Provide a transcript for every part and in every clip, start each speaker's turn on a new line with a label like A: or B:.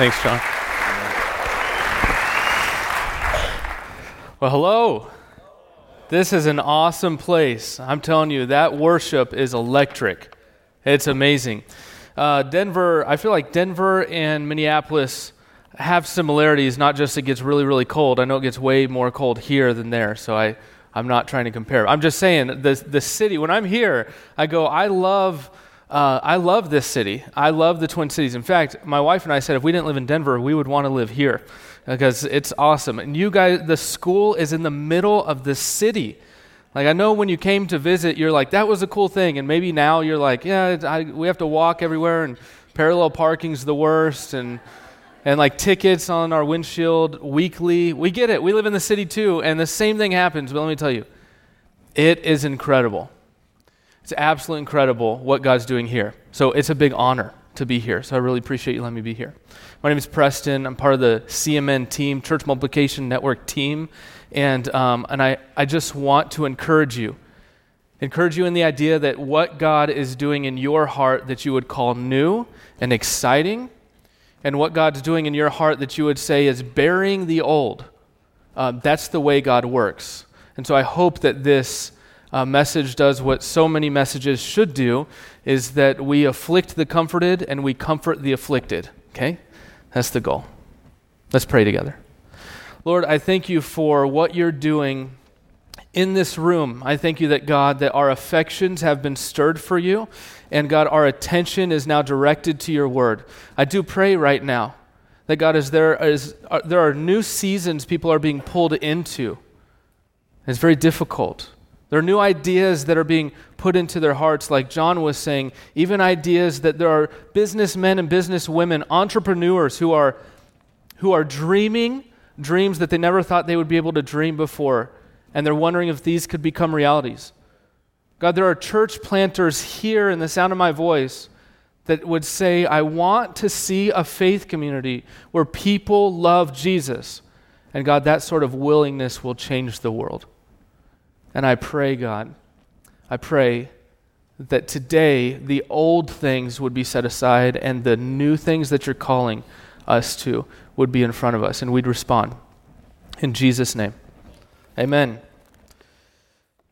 A: Thanks, John. Well, hello. This is an awesome place. I'm telling you, that worship is electric. It's amazing. Uh, Denver, I feel like Denver and Minneapolis have similarities, not just it gets really, really cold. I know it gets way more cold here than there, so I, I'm not trying to compare. I'm just saying, the, the city, when I'm here, I go, I love. Uh, I love this city. I love the Twin Cities. In fact, my wife and I said if we didn't live in Denver, we would want to live here because it's awesome. And you guys, the school is in the middle of the city. Like, I know when you came to visit, you're like, that was a cool thing. And maybe now you're like, yeah, I, we have to walk everywhere, and parallel parking's the worst. And and like tickets on our windshield weekly. We get it. We live in the city too, and the same thing happens. But let me tell you, it is incredible. It's absolutely incredible what God's doing here. So it's a big honor to be here. So I really appreciate you letting me be here. My name is Preston. I'm part of the CMN team, Church Multiplication Network team, and um, and I I just want to encourage you. Encourage you in the idea that what God is doing in your heart that you would call new and exciting and what God's doing in your heart that you would say is burying the old. Uh, that's the way God works. And so I hope that this uh, message does what so many messages should do is that we afflict the comforted and we comfort the afflicted. Okay? That's the goal. Let's pray together. Lord, I thank you for what you're doing in this room. I thank you that God, that our affections have been stirred for you and God, our attention is now directed to your word. I do pray right now that God, as there, is, uh, there are new seasons people are being pulled into, it's very difficult. There are new ideas that are being put into their hearts, like John was saying, even ideas that there are businessmen and businesswomen, entrepreneurs who are, who are dreaming dreams that they never thought they would be able to dream before, and they're wondering if these could become realities. God, there are church planters here in the sound of my voice that would say, I want to see a faith community where people love Jesus. And God, that sort of willingness will change the world. And I pray, God, I pray that today the old things would be set aside and the new things that you're calling us to would be in front of us and we'd respond. In Jesus' name, amen.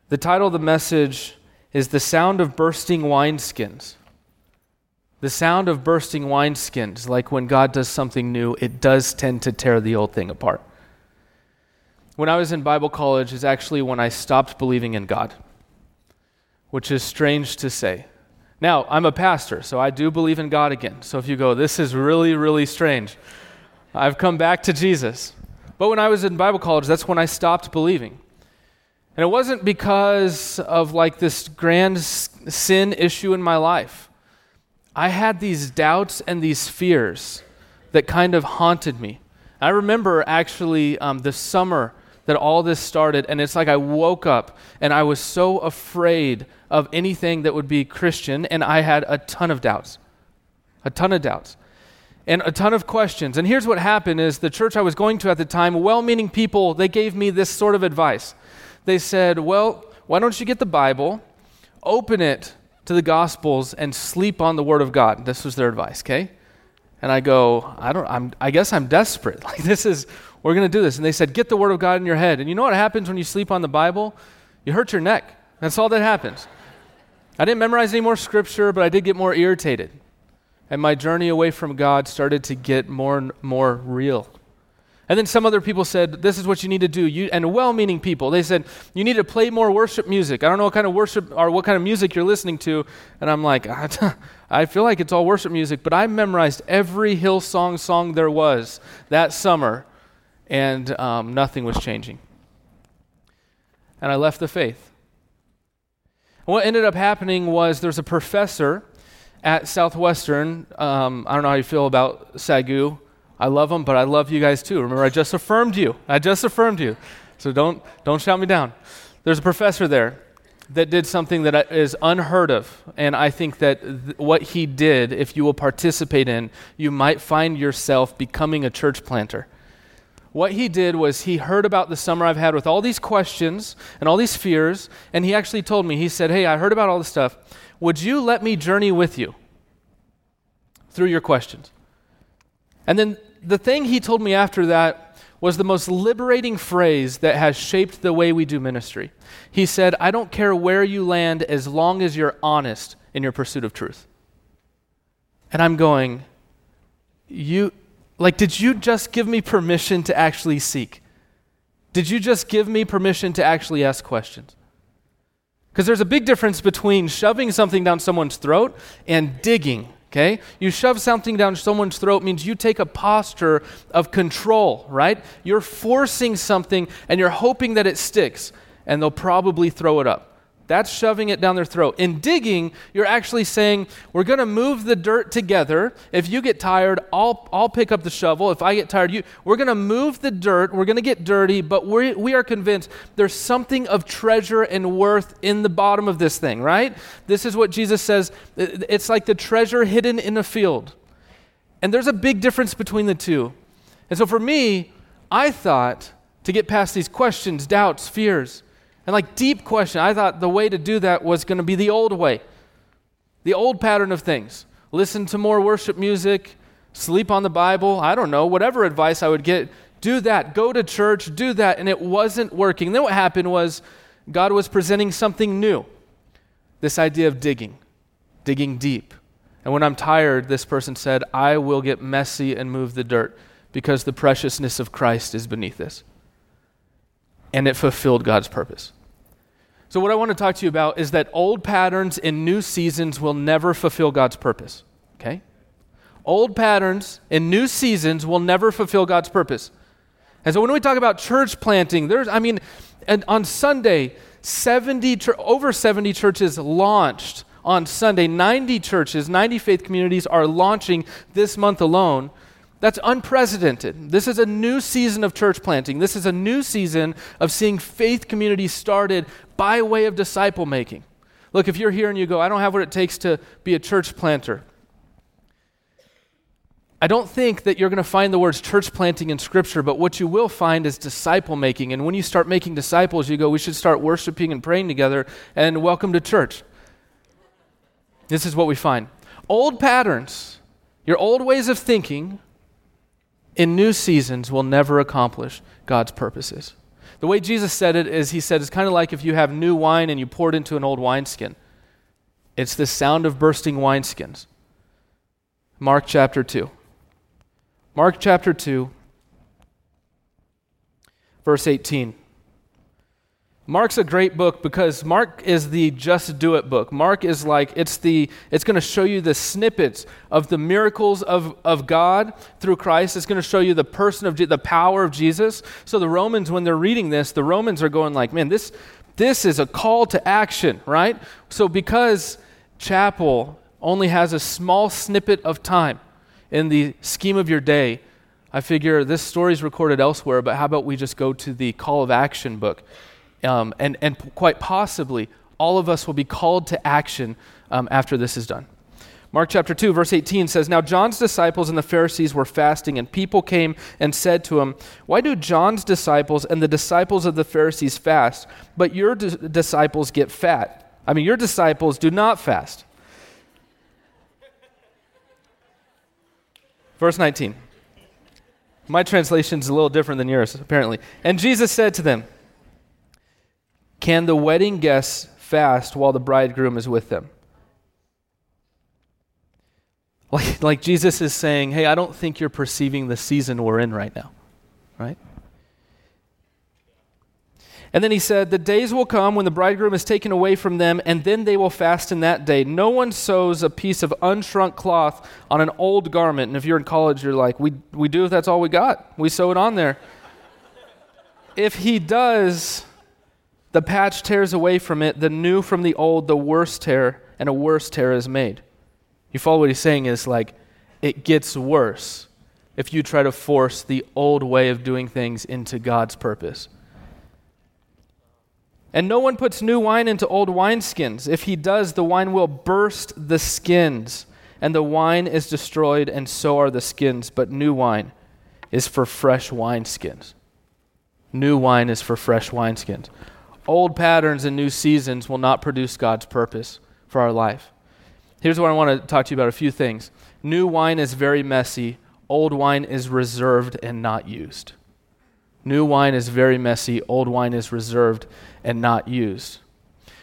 A: The title of the message is the sound of bursting wineskins. The sound of bursting wineskins, like when God does something new, it does tend to tear the old thing apart. When I was in Bible college is actually when I stopped believing in God, which is strange to say. Now, I'm a pastor, so I do believe in God again. So if you go, this is really, really strange, I've come back to Jesus. But when I was in Bible college, that's when I stopped believing. And it wasn't because of like this grand sin issue in my life. I had these doubts and these fears that kind of haunted me. I remember actually um, the summer that all this started, and it's like I woke up and I was so afraid of anything that would be Christian, and I had a ton of doubts. A ton of doubts. And a ton of questions. And here's what happened is the church I was going to at the time, well-meaning people, they gave me this sort of advice they said, Well, why don't you get the Bible, open it to the Gospels, and sleep on the Word of God? This was their advice, okay? And I go, I don't, I'm, I guess I'm desperate. Like, this is, we're going to do this. And they said, Get the Word of God in your head. And you know what happens when you sleep on the Bible? You hurt your neck. That's all that happens. I didn't memorize any more scripture, but I did get more irritated. And my journey away from God started to get more and more real. And then some other people said, This is what you need to do. You, and well meaning people, they said, You need to play more worship music. I don't know what kind of worship or what kind of music you're listening to. And I'm like, I feel like it's all worship music, but I memorized every Hillsong song there was that summer, and um, nothing was changing. And I left the faith. What ended up happening was there's a professor at Southwestern. Um, I don't know how you feel about SAGU. I love them, but I love you guys too. Remember, I just affirmed you. I just affirmed you. So don't, don't shout me down. There's a professor there that did something that is unheard of. And I think that th- what he did, if you will participate in, you might find yourself becoming a church planter. What he did was he heard about the summer I've had with all these questions and all these fears, and he actually told me, he said, Hey, I heard about all this stuff. Would you let me journey with you through your questions? And then the thing he told me after that was the most liberating phrase that has shaped the way we do ministry. He said, I don't care where you land as long as you're honest in your pursuit of truth. And I'm going, you, like, did you just give me permission to actually seek? Did you just give me permission to actually ask questions? Because there's a big difference between shoving something down someone's throat and digging. Okay? You shove something down someone's throat means you take a posture of control, right? You're forcing something and you're hoping that it sticks, and they'll probably throw it up. That's shoving it down their throat. In digging, you're actually saying, We're going to move the dirt together. If you get tired, I'll, I'll pick up the shovel. If I get tired, you. We're going to move the dirt. We're going to get dirty, but we we are convinced there's something of treasure and worth in the bottom of this thing, right? This is what Jesus says. It's like the treasure hidden in a field. And there's a big difference between the two. And so for me, I thought to get past these questions, doubts, fears, and like deep question. I thought the way to do that was going to be the old way, the old pattern of things. Listen to more worship music, sleep on the Bible, I don't know, whatever advice I would get. Do that. Go to church, do that. And it wasn't working. Then what happened was God was presenting something new this idea of digging, digging deep. And when I'm tired, this person said, I will get messy and move the dirt because the preciousness of Christ is beneath this. And it fulfilled God's purpose. So, what I want to talk to you about is that old patterns in new seasons will never fulfill God's purpose. Okay? Old patterns in new seasons will never fulfill God's purpose. And so, when we talk about church planting, there's, I mean, and on Sunday, 70, over 70 churches launched on Sunday. 90 churches, 90 faith communities are launching this month alone. That's unprecedented. This is a new season of church planting. This is a new season of seeing faith communities started by way of disciple making. Look, if you're here and you go, I don't have what it takes to be a church planter, I don't think that you're going to find the words church planting in Scripture, but what you will find is disciple making. And when you start making disciples, you go, we should start worshiping and praying together, and welcome to church. This is what we find old patterns, your old ways of thinking in new seasons will never accomplish God's purposes. The way Jesus said it is he said it's kind of like if you have new wine and you pour it into an old wineskin. It's the sound of bursting wineskins. Mark chapter 2. Mark chapter 2, verse 18. Mark's a great book because Mark is the just do it book. Mark is like it's the it's going to show you the snippets of the miracles of, of God through Christ. It's going to show you the person of the power of Jesus. So the Romans when they're reading this, the Romans are going like, "Man, this this is a call to action, right?" So because chapel only has a small snippet of time in the scheme of your day, I figure this story is recorded elsewhere, but how about we just go to the call of action book? Um, and, and quite possibly, all of us will be called to action um, after this is done. Mark chapter 2, verse 18 says Now John's disciples and the Pharisees were fasting, and people came and said to him, Why do John's disciples and the disciples of the Pharisees fast, but your di- disciples get fat? I mean, your disciples do not fast. Verse 19. My translation is a little different than yours, apparently. And Jesus said to them, can the wedding guests fast while the bridegroom is with them? Like, like Jesus is saying, hey, I don't think you're perceiving the season we're in right now, right? And then he said, The days will come when the bridegroom is taken away from them, and then they will fast in that day. No one sews a piece of unshrunk cloth on an old garment. And if you're in college, you're like, We, we do if that's all we got. We sew it on there. if he does, the patch tears away from it, the new from the old, the worse tear, and a worse tear is made. You follow what he's saying is like, it gets worse if you try to force the old way of doing things into God's purpose. And no one puts new wine into old wineskins. If he does, the wine will burst the skins, and the wine is destroyed, and so are the skins. But new wine is for fresh wineskins. New wine is for fresh wineskins. Old patterns and new seasons will not produce God's purpose for our life. Here's what I want to talk to you about a few things. New wine is very messy, old wine is reserved and not used. New wine is very messy, old wine is reserved and not used.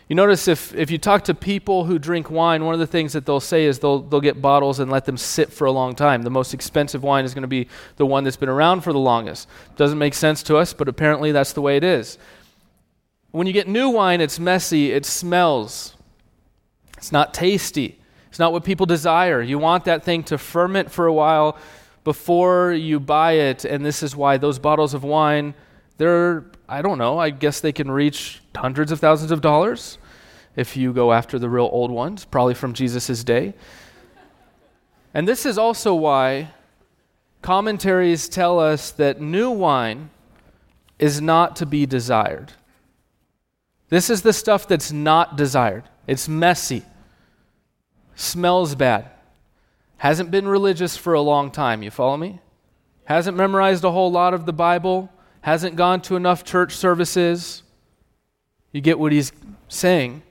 A: You notice if, if you talk to people who drink wine, one of the things that they'll say is they'll, they'll get bottles and let them sit for a long time. The most expensive wine is going to be the one that's been around for the longest. Doesn't make sense to us, but apparently that's the way it is. When you get new wine, it's messy, it smells, it's not tasty, it's not what people desire. You want that thing to ferment for a while before you buy it, and this is why those bottles of wine, they're, I don't know, I guess they can reach hundreds of thousands of dollars if you go after the real old ones, probably from Jesus' day. And this is also why commentaries tell us that new wine is not to be desired. This is the stuff that's not desired. It's messy, smells bad, Hasn't been religious for a long time, you follow me? Hasn't memorized a whole lot of the Bible, hasn't gone to enough church services. You get what he's saying.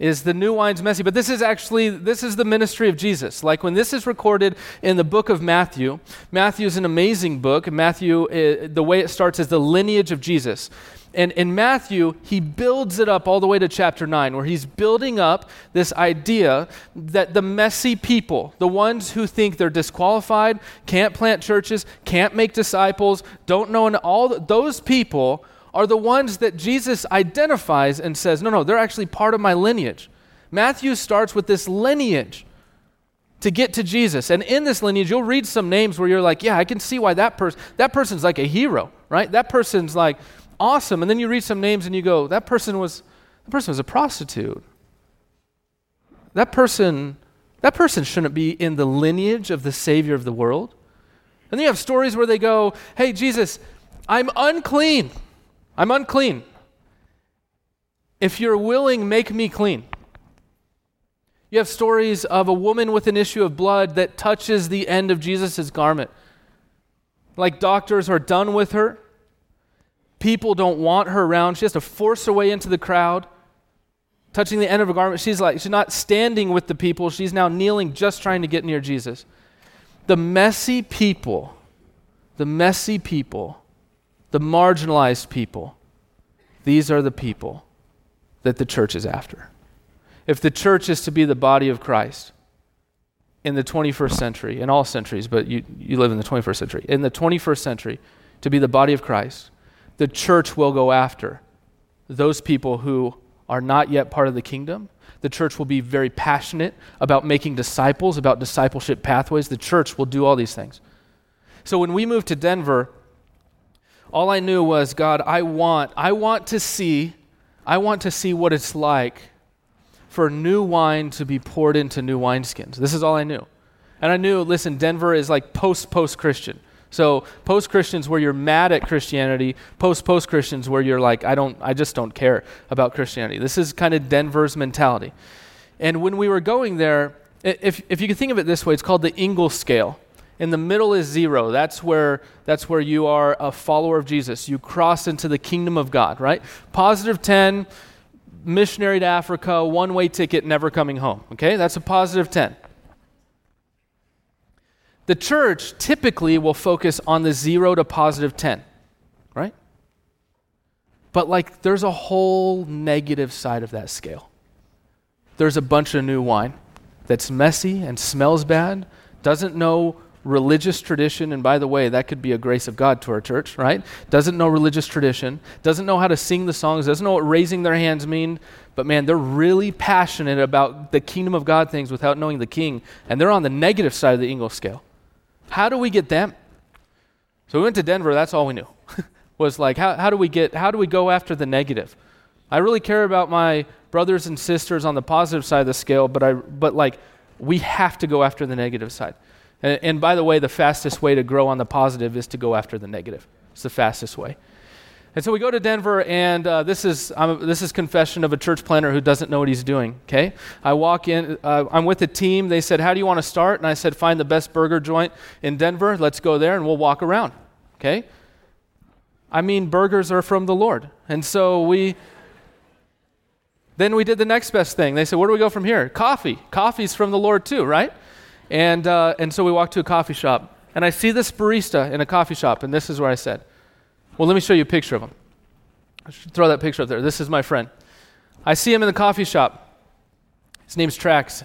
A: Is the new wine's messy? But this is actually this is the ministry of Jesus. Like when this is recorded in the book of Matthew, Matthew is an amazing book. Matthew, uh, the way it starts is the lineage of Jesus. And in Matthew, he builds it up all the way to chapter 9, where he's building up this idea that the messy people, the ones who think they're disqualified, can't plant churches, can't make disciples, don't know, and all those people are the ones that Jesus identifies and says, no, no, they're actually part of my lineage. Matthew starts with this lineage to get to Jesus. And in this lineage, you'll read some names where you're like, yeah, I can see why that person that person's like a hero, right? That person's like awesome. And then you read some names and you go, that person was that person was a prostitute. That person that person shouldn't be in the lineage of the savior of the world. And then you have stories where they go, "Hey Jesus, I'm unclean. I'm unclean. If you're willing, make me clean." You have stories of a woman with an issue of blood that touches the end of Jesus' garment. Like doctors are done with her. People don't want her around. She has to force her way into the crowd, touching the end of her garment. She's like, she's not standing with the people. She's now kneeling, just trying to get near Jesus. The messy people, the messy people, the marginalized people, these are the people that the church is after. If the church is to be the body of Christ in the 21st century, in all centuries, but you, you live in the 21st century, in the 21st century, to be the body of Christ, the church will go after those people who are not yet part of the kingdom. The church will be very passionate about making disciples, about discipleship pathways. The church will do all these things. So when we moved to Denver, all I knew was, God, I want, I want to see, I want to see what it's like for new wine to be poured into new wineskins. This is all I knew. And I knew, listen, Denver is like post post Christian. So post Christians where you're mad at Christianity, post post Christians where you're like, I don't, I just don't care about Christianity. This is kind of Denver's mentality. And when we were going there, if, if you can think of it this way, it's called the Engel scale. In the middle is zero. That's where, that's where you are a follower of Jesus. You cross into the kingdom of God, right? Positive 10, missionary to Africa, one way ticket, never coming home. Okay? That's a positive 10. The church typically will focus on the zero to positive 10, right? But like there's a whole negative side of that scale. There's a bunch of new wine that's messy and smells bad, doesn't know religious tradition, and by the way, that could be a grace of God to our church, right? Doesn't know religious tradition, doesn't know how to sing the songs, doesn't know what raising their hands mean, but man, they're really passionate about the kingdom of God things without knowing the king, and they're on the negative side of the Engel scale. How do we get them? So we went to Denver, that's all we knew. was like, how, how do we get, how do we go after the negative? I really care about my brothers and sisters on the positive side of the scale, but I, but like, we have to go after the negative side. And, and by the way, the fastest way to grow on the positive is to go after the negative. It's the fastest way. And so we go to Denver, and uh, this, is, this is confession of a church planter who doesn't know what he's doing, okay? I walk in, uh, I'm with a team. They said, How do you want to start? And I said, Find the best burger joint in Denver. Let's go there, and we'll walk around, okay? I mean, burgers are from the Lord. And so we, then we did the next best thing. They said, Where do we go from here? Coffee. Coffee's from the Lord too, right? And, uh, and so we walked to a coffee shop and I see this barista in a coffee shop, and this is where I said, Well, let me show you a picture of him. I should throw that picture up there. This is my friend. I see him in the coffee shop. His name's Trax.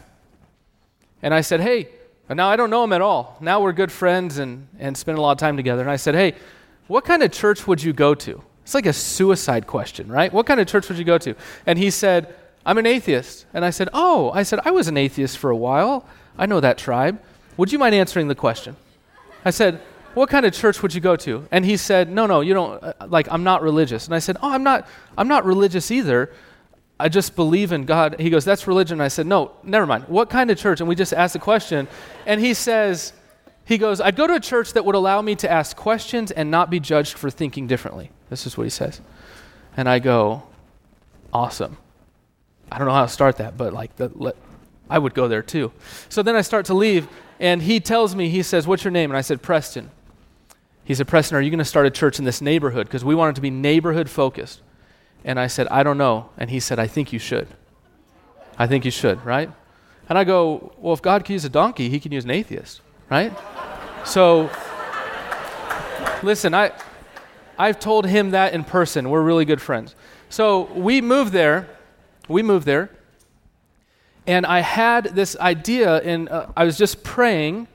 A: And I said, Hey, now I don't know him at all. Now we're good friends and, and spend a lot of time together. And I said, Hey, what kind of church would you go to? It's like a suicide question, right? What kind of church would you go to? And he said, I'm an atheist. And I said, Oh, I said, I was an atheist for a while. I know that tribe. Would you mind answering the question? I said, What kind of church would you go to? And he said, No, no, you don't, uh, like, I'm not religious. And I said, Oh, I'm not, I'm not religious either. I just believe in God. He goes, That's religion. I said, No, never mind. What kind of church? And we just asked the question. And he says, He goes, I'd go to a church that would allow me to ask questions and not be judged for thinking differently. This is what he says. And I go, Awesome. I don't know how to start that, but like, the, let, I would go there too. So then I start to leave, and he tells me, He says, What's your name? And I said, Preston. He said, Preston, are you going to start a church in this neighborhood? Because we want it to be neighborhood focused. And I said, I don't know. And he said, I think you should. I think you should, right? And I go, Well, if God can use a donkey, he can use an atheist, right? so, listen, I, I've told him that in person. We're really good friends. So we moved there. We moved there. And I had this idea, and uh, I was just praying,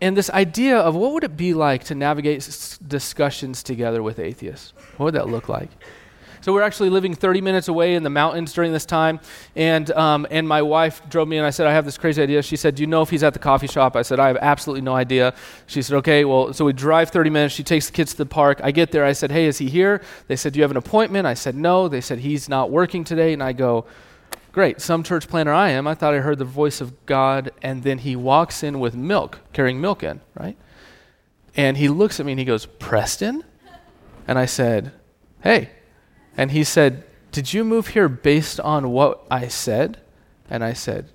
A: and this idea of what would it be like to navigate s- discussions together with atheists? What would that look like? So we're actually living 30 minutes away in the mountains during this time, and um, and my wife drove me, and I said, I have this crazy idea. She said, Do you know if he's at the coffee shop? I said, I have absolutely no idea. She said, Okay, well, so we drive 30 minutes. She takes the kids to the park. I get there. I said, Hey, is he here? They said, Do you have an appointment? I said, No. They said, He's not working today, and I go. Great, some church planter I am. I thought I heard the voice of God, and then he walks in with milk, carrying milk in, right? And he looks at me and he goes, Preston? And I said, Hey. And he said, Did you move here based on what I said? And I said,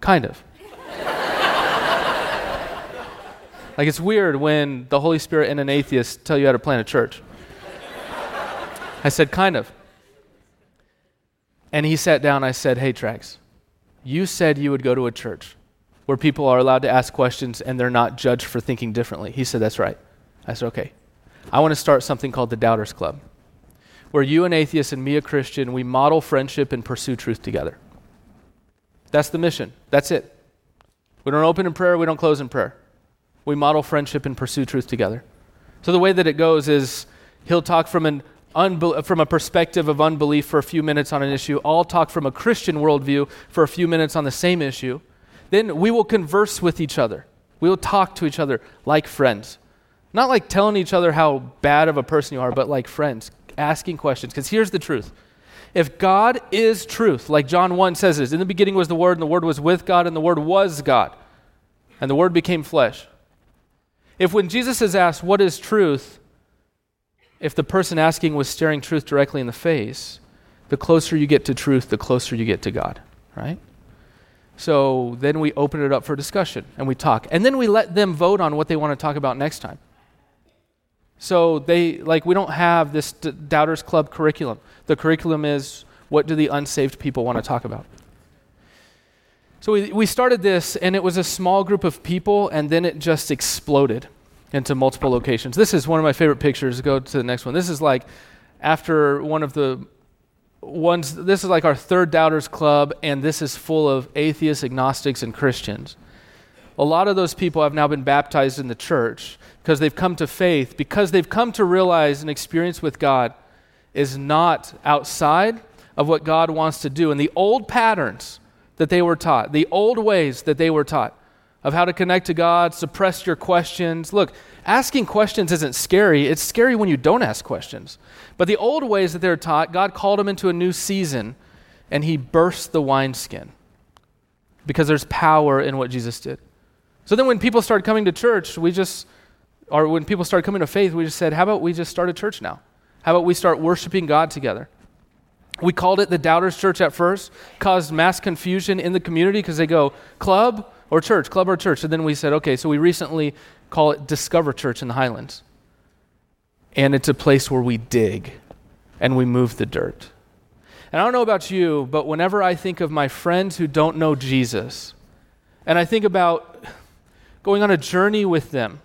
A: Kind of. like it's weird when the Holy Spirit and an atheist tell you how to plant a church. I said, Kind of. And he sat down. I said, Hey, Trax, you said you would go to a church where people are allowed to ask questions and they're not judged for thinking differently. He said, That's right. I said, Okay. I want to start something called the Doubters Club, where you, an atheist, and me, a Christian, we model friendship and pursue truth together. That's the mission. That's it. We don't open in prayer, we don't close in prayer. We model friendship and pursue truth together. So the way that it goes is he'll talk from an unbe- from a perspective of unbelief for a few minutes on an issue. I'll talk from a Christian worldview for a few minutes on the same issue. Then we will converse with each other. We will talk to each other like friends. Not like telling each other how bad of a person you are, but like friends, asking questions. Because here's the truth. If God is truth, like John 1 says it, in the beginning was the Word, and the Word was with God, and the Word was God, and the Word became flesh. If when Jesus is asked, What is truth? If the person asking was staring truth directly in the face, the closer you get to truth, the closer you get to God, right? So then we open it up for discussion and we talk. And then we let them vote on what they want to talk about next time. So they, like, we don't have this D- Doubters Club curriculum. The curriculum is what do the unsaved people want to talk about? So we, we started this, and it was a small group of people, and then it just exploded into multiple locations. This is one of my favorite pictures. Go to the next one. This is like after one of the ones, this is like our third Doubters Club, and this is full of atheists, agnostics, and Christians. A lot of those people have now been baptized in the church because they've come to faith, because they've come to realize an experience with God is not outside of what God wants to do. And the old patterns that they were taught, the old ways that they were taught of how to connect to God, suppress your questions. Look, asking questions isn't scary. It's scary when you don't ask questions. But the old ways that they're taught, God called them into a new season and he burst the wineskin because there's power in what Jesus did. So then when people started coming to church, we just, or when people started coming to faith, we just said, how about we just start a church now? How about we start worshiping God together? We called it the Doubters Church at first, caused mass confusion in the community because they go, club or church, club or church. And then we said, okay, so we recently call it Discover Church in the Highlands. And it's a place where we dig and we move the dirt. And I don't know about you, but whenever I think of my friends who don't know Jesus, and I think about going on a journey with them.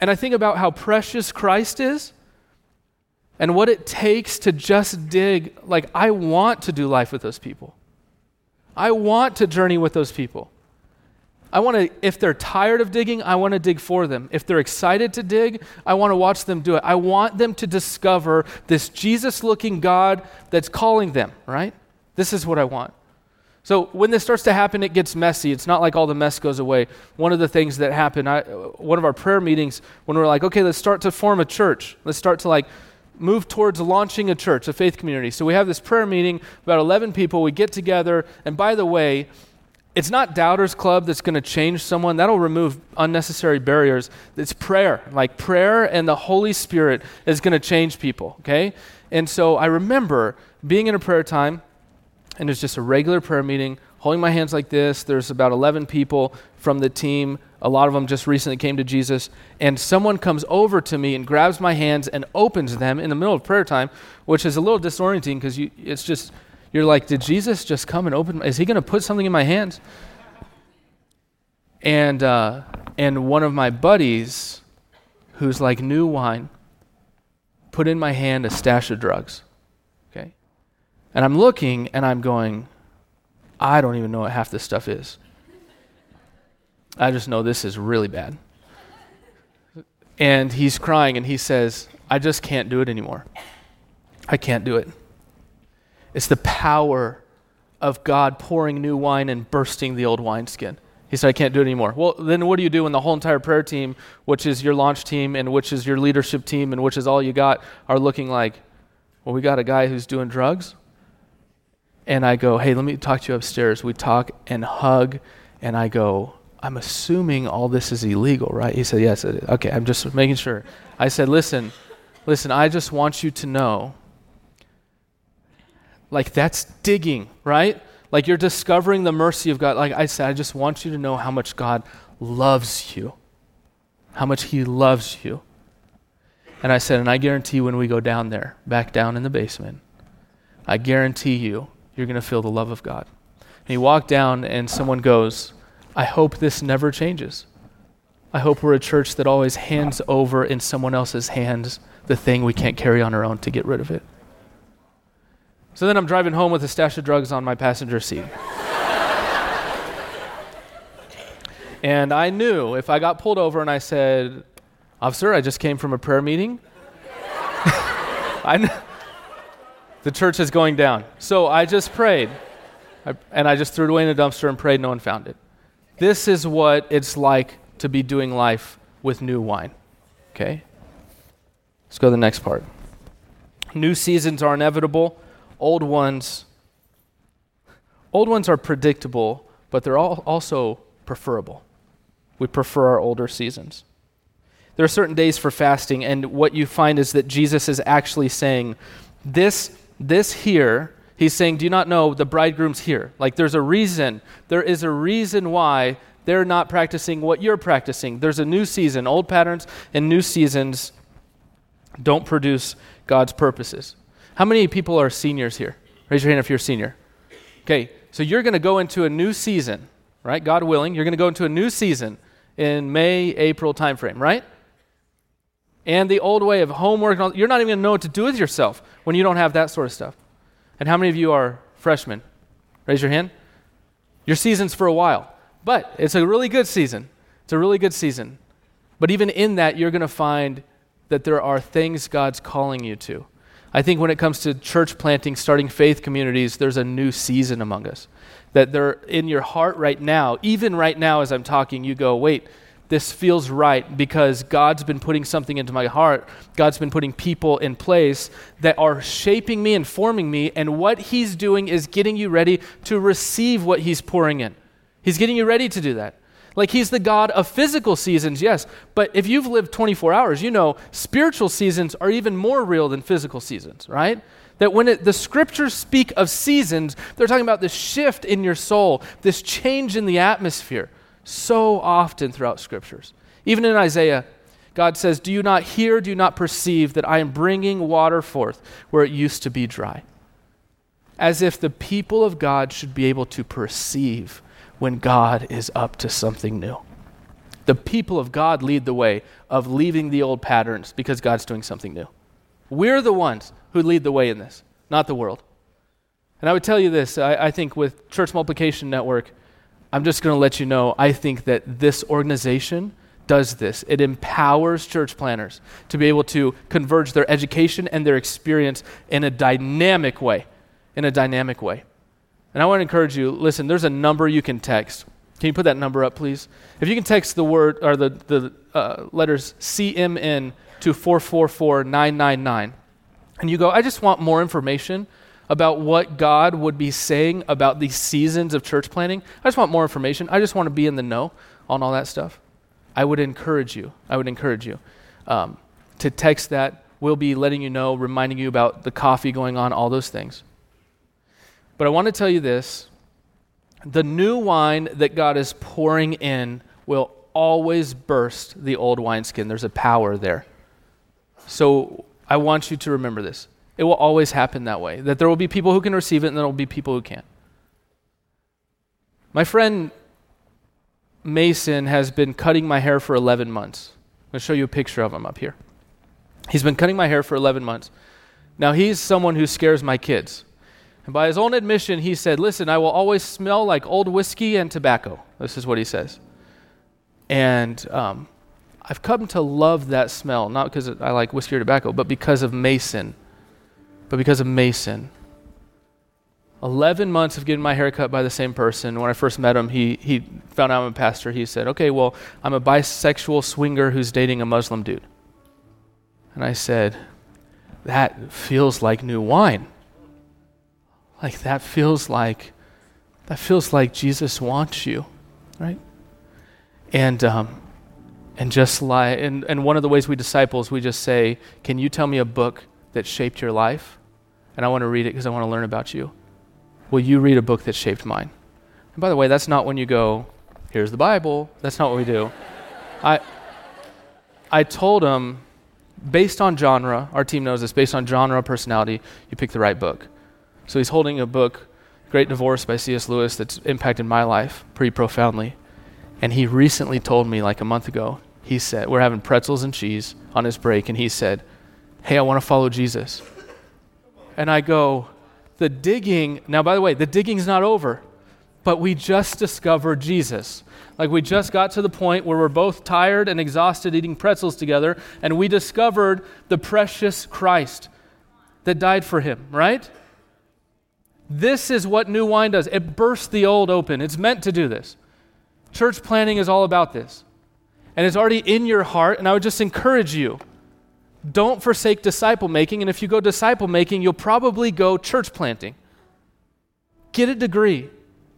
A: And I think about how precious Christ is and what it takes to just dig. Like, I want to do life with those people. I want to journey with those people. I want to, if they're tired of digging, I want to dig for them. If they're excited to dig, I want to watch them do it. I want them to discover this Jesus looking God that's calling them, right? This is what I want. So when this starts to happen, it gets messy. It's not like all the mess goes away. One of the things that happened, I, one of our prayer meetings, when we are like, okay, let's start to form a church. Let's start to like move towards launching a church, a faith community. So we have this prayer meeting, about 11 people. We get together, and by the way, it's not Doubters Club that's going to change someone. That'll remove unnecessary barriers. It's prayer. Like prayer and the Holy Spirit is going to change people, okay? And so I remember being in a prayer time, and it's just a regular prayer meeting, holding my hands like this. There's about 11 people from the team. A lot of them just recently came to Jesus. And someone comes over to me and grabs my hands and opens them in the middle of prayer time, which is a little disorienting because it's just you're like, did Jesus just come and open? Is he going to put something in my hands? And uh, and one of my buddies, who's like new wine, put in my hand a stash of drugs. Okay, and I'm looking and I'm going, I don't even know what half this stuff is. I just know this is really bad. And he's crying and he says, I just can't do it anymore. I can't do it. It's the power of God pouring new wine and bursting the old wineskin. He said, I can't do it anymore. Well, then what do you do when the whole entire prayer team, which is your launch team and which is your leadership team and which is all you got, are looking like, well, we got a guy who's doing drugs? And I go, hey, let me talk to you upstairs. We talk and hug, and I go, I'm assuming all this is illegal, right? He said, yes. Okay, I'm just making sure. I said, listen, listen, I just want you to know like that's digging, right? Like you're discovering the mercy of God. Like I said, I just want you to know how much God loves you, how much He loves you. And I said, and I guarantee when we go down there, back down in the basement, I guarantee you, you're going to feel the love of God. And he walked down, and someone goes, I hope this never changes. I hope we're a church that always hands over in someone else's hands the thing we can't carry on our own to get rid of it. So then I'm driving home with a stash of drugs on my passenger seat. and I knew if I got pulled over and I said, Officer, I just came from a prayer meeting, I kn- the church is going down. So I just prayed. I, and I just threw it away in a dumpster and prayed no one found it. This is what it's like to be doing life with new wine. Okay? Let's go to the next part. New seasons are inevitable. Old ones, old ones are predictable, but they're all also preferable. We prefer our older seasons. There are certain days for fasting, and what you find is that Jesus is actually saying, This, this here, he's saying, Do you not know the bridegroom's here? Like there's a reason. There is a reason why they're not practicing what you're practicing. There's a new season. Old patterns and new seasons don't produce God's purposes. How many people are seniors here? Raise your hand if you're a senior. Okay, so you're going to go into a new season, right? God willing, you're going to go into a new season in May, April timeframe, right? And the old way of homework, you're not even going to know what to do with yourself when you don't have that sort of stuff. And how many of you are freshmen? Raise your hand. Your season's for a while, but it's a really good season. It's a really good season. But even in that, you're going to find that there are things God's calling you to. I think when it comes to church planting, starting faith communities, there's a new season among us. That they're in your heart right now, even right now as I'm talking, you go, wait, this feels right because God's been putting something into my heart. God's been putting people in place that are shaping me and forming me, and what He's doing is getting you ready to receive what He's pouring in. He's getting you ready to do that. Like he's the God of physical seasons, yes. But if you've lived 24 hours, you know spiritual seasons are even more real than physical seasons, right? That when it, the scriptures speak of seasons, they're talking about this shift in your soul, this change in the atmosphere, so often throughout scriptures. Even in Isaiah, God says, Do you not hear, do you not perceive that I am bringing water forth where it used to be dry? As if the people of God should be able to perceive when God is up to something new. The people of God lead the way of leaving the old patterns because God's doing something new. We're the ones who lead the way in this, not the world. And I would tell you this I, I think with Church Multiplication Network, I'm just going to let you know I think that this organization does this. It empowers church planters to be able to converge their education and their experience in a dynamic way. In a dynamic way. And I want to encourage you listen, there's a number you can text. Can you put that number up, please? If you can text the word or the, the uh, letters CMN to 444999, and you go, I just want more information about what God would be saying about these seasons of church planting. I just want more information. I just want to be in the know on all that stuff. I would encourage you. I would encourage you um, to text that. We'll be letting you know, reminding you about the coffee going on, all those things. But I want to tell you this the new wine that God is pouring in will always burst the old wineskin. There's a power there. So I want you to remember this. It will always happen that way. That there will be people who can receive it and there will be people who can't. My friend Mason has been cutting my hair for 11 months. I'm going to show you a picture of him up here. He's been cutting my hair for 11 months. Now, he's someone who scares my kids. And by his own admission, he said, Listen, I will always smell like old whiskey and tobacco. This is what he says. And um, I've come to love that smell, not because I like whiskey or tobacco, but because of Mason. But because of Mason. 11 months of getting my hair cut by the same person. When I first met him, he, he found out I'm a pastor. He said, Okay, well, I'm a bisexual swinger who's dating a Muslim dude. And I said, That feels like new wine. Like, that feels like. That feels like Jesus wants you, right? And um, and just like and, and one of the ways we disciples, we just say, Can you tell me a book that shaped your life? And I want to read it because I want to learn about you. Will you read a book that shaped mine? And by the way, that's not when you go, here's the Bible. That's not what we do. I, I told him, based on genre, our team knows this, based on genre, personality, you pick the right book. So he's holding a book, Great Divorce by C.S. Lewis, that's impacted my life pretty profoundly. And he recently told me, like a month ago, he said, We're having pretzels and cheese on his break, and he said, Hey, I want to follow Jesus. And I go, the digging, now, by the way, the digging's not over, but we just discovered Jesus. Like we just got to the point where we're both tired and exhausted eating pretzels together, and we discovered the precious Christ that died for him, right? This is what new wine does. It bursts the old open. It's meant to do this. Church planting is all about this. And it's already in your heart, and I would just encourage you don't forsake disciple making. And if you go disciple making, you'll probably go church planting. Get a degree,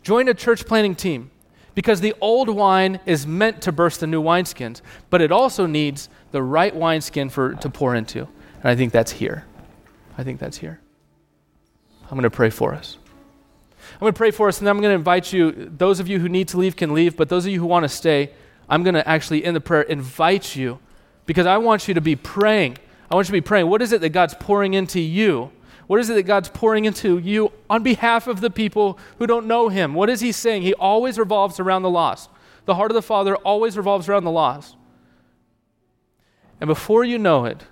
A: join a church planting team because the old wine is meant to burst the new wineskins, but it also needs the right wineskin for to pour into. And I think that's here. I think that's here. I'm going to pray for us. I'm going to pray for us, and then I'm going to invite you. Those of you who need to leave can leave, but those of you who want to stay, I'm going to actually, in the prayer, invite you because I want you to be praying. I want you to be praying. What is it that God's pouring into you? What is it that God's pouring into you on behalf of the people who don't know Him? What is He saying? He always revolves around the lost. The heart of the Father always revolves around the lost. And before you know it,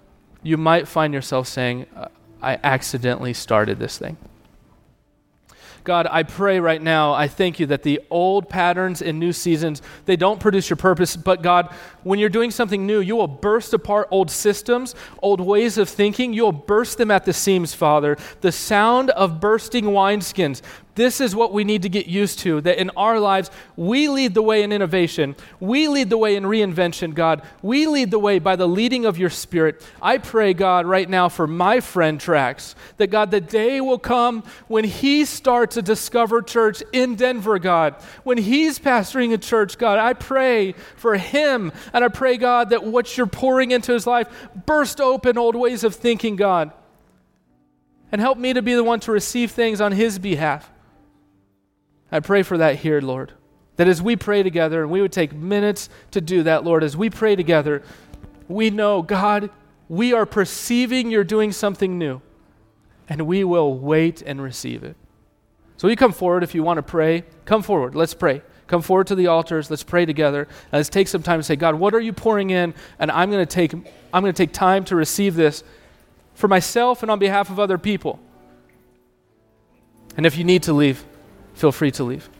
A: you might find yourself saying, uh, I accidentally started this thing. God, I pray right now, I thank you that the old patterns and new seasons, they don't produce your purpose, but God, when you're doing something new, you will burst apart old systems, old ways of thinking. You will burst them at the seams, Father. The sound of bursting wineskins. This is what we need to get used to that in our lives, we lead the way in innovation. We lead the way in reinvention, God. We lead the way by the leading of your Spirit. I pray, God, right now for my friend Trax, that God, the day will come when he starts a Discover Church in Denver, God. When he's pastoring a church, God, I pray for him and I pray, God, that what you're pouring into his life burst open old ways of thinking, God. And help me to be the one to receive things on his behalf. I pray for that here, Lord. That as we pray together, and we would take minutes to do that, Lord, as we pray together, we know, God, we are perceiving you're doing something new, and we will wait and receive it. So you come forward if you want to pray. Come forward. Let's pray. come forward to the altars. Let's pray together. Let's take some time to say, God, what are you pouring in? And I'm going to take, I'm going to take time to receive this for myself and on behalf of other people. And if you need to leave, feel free to leave.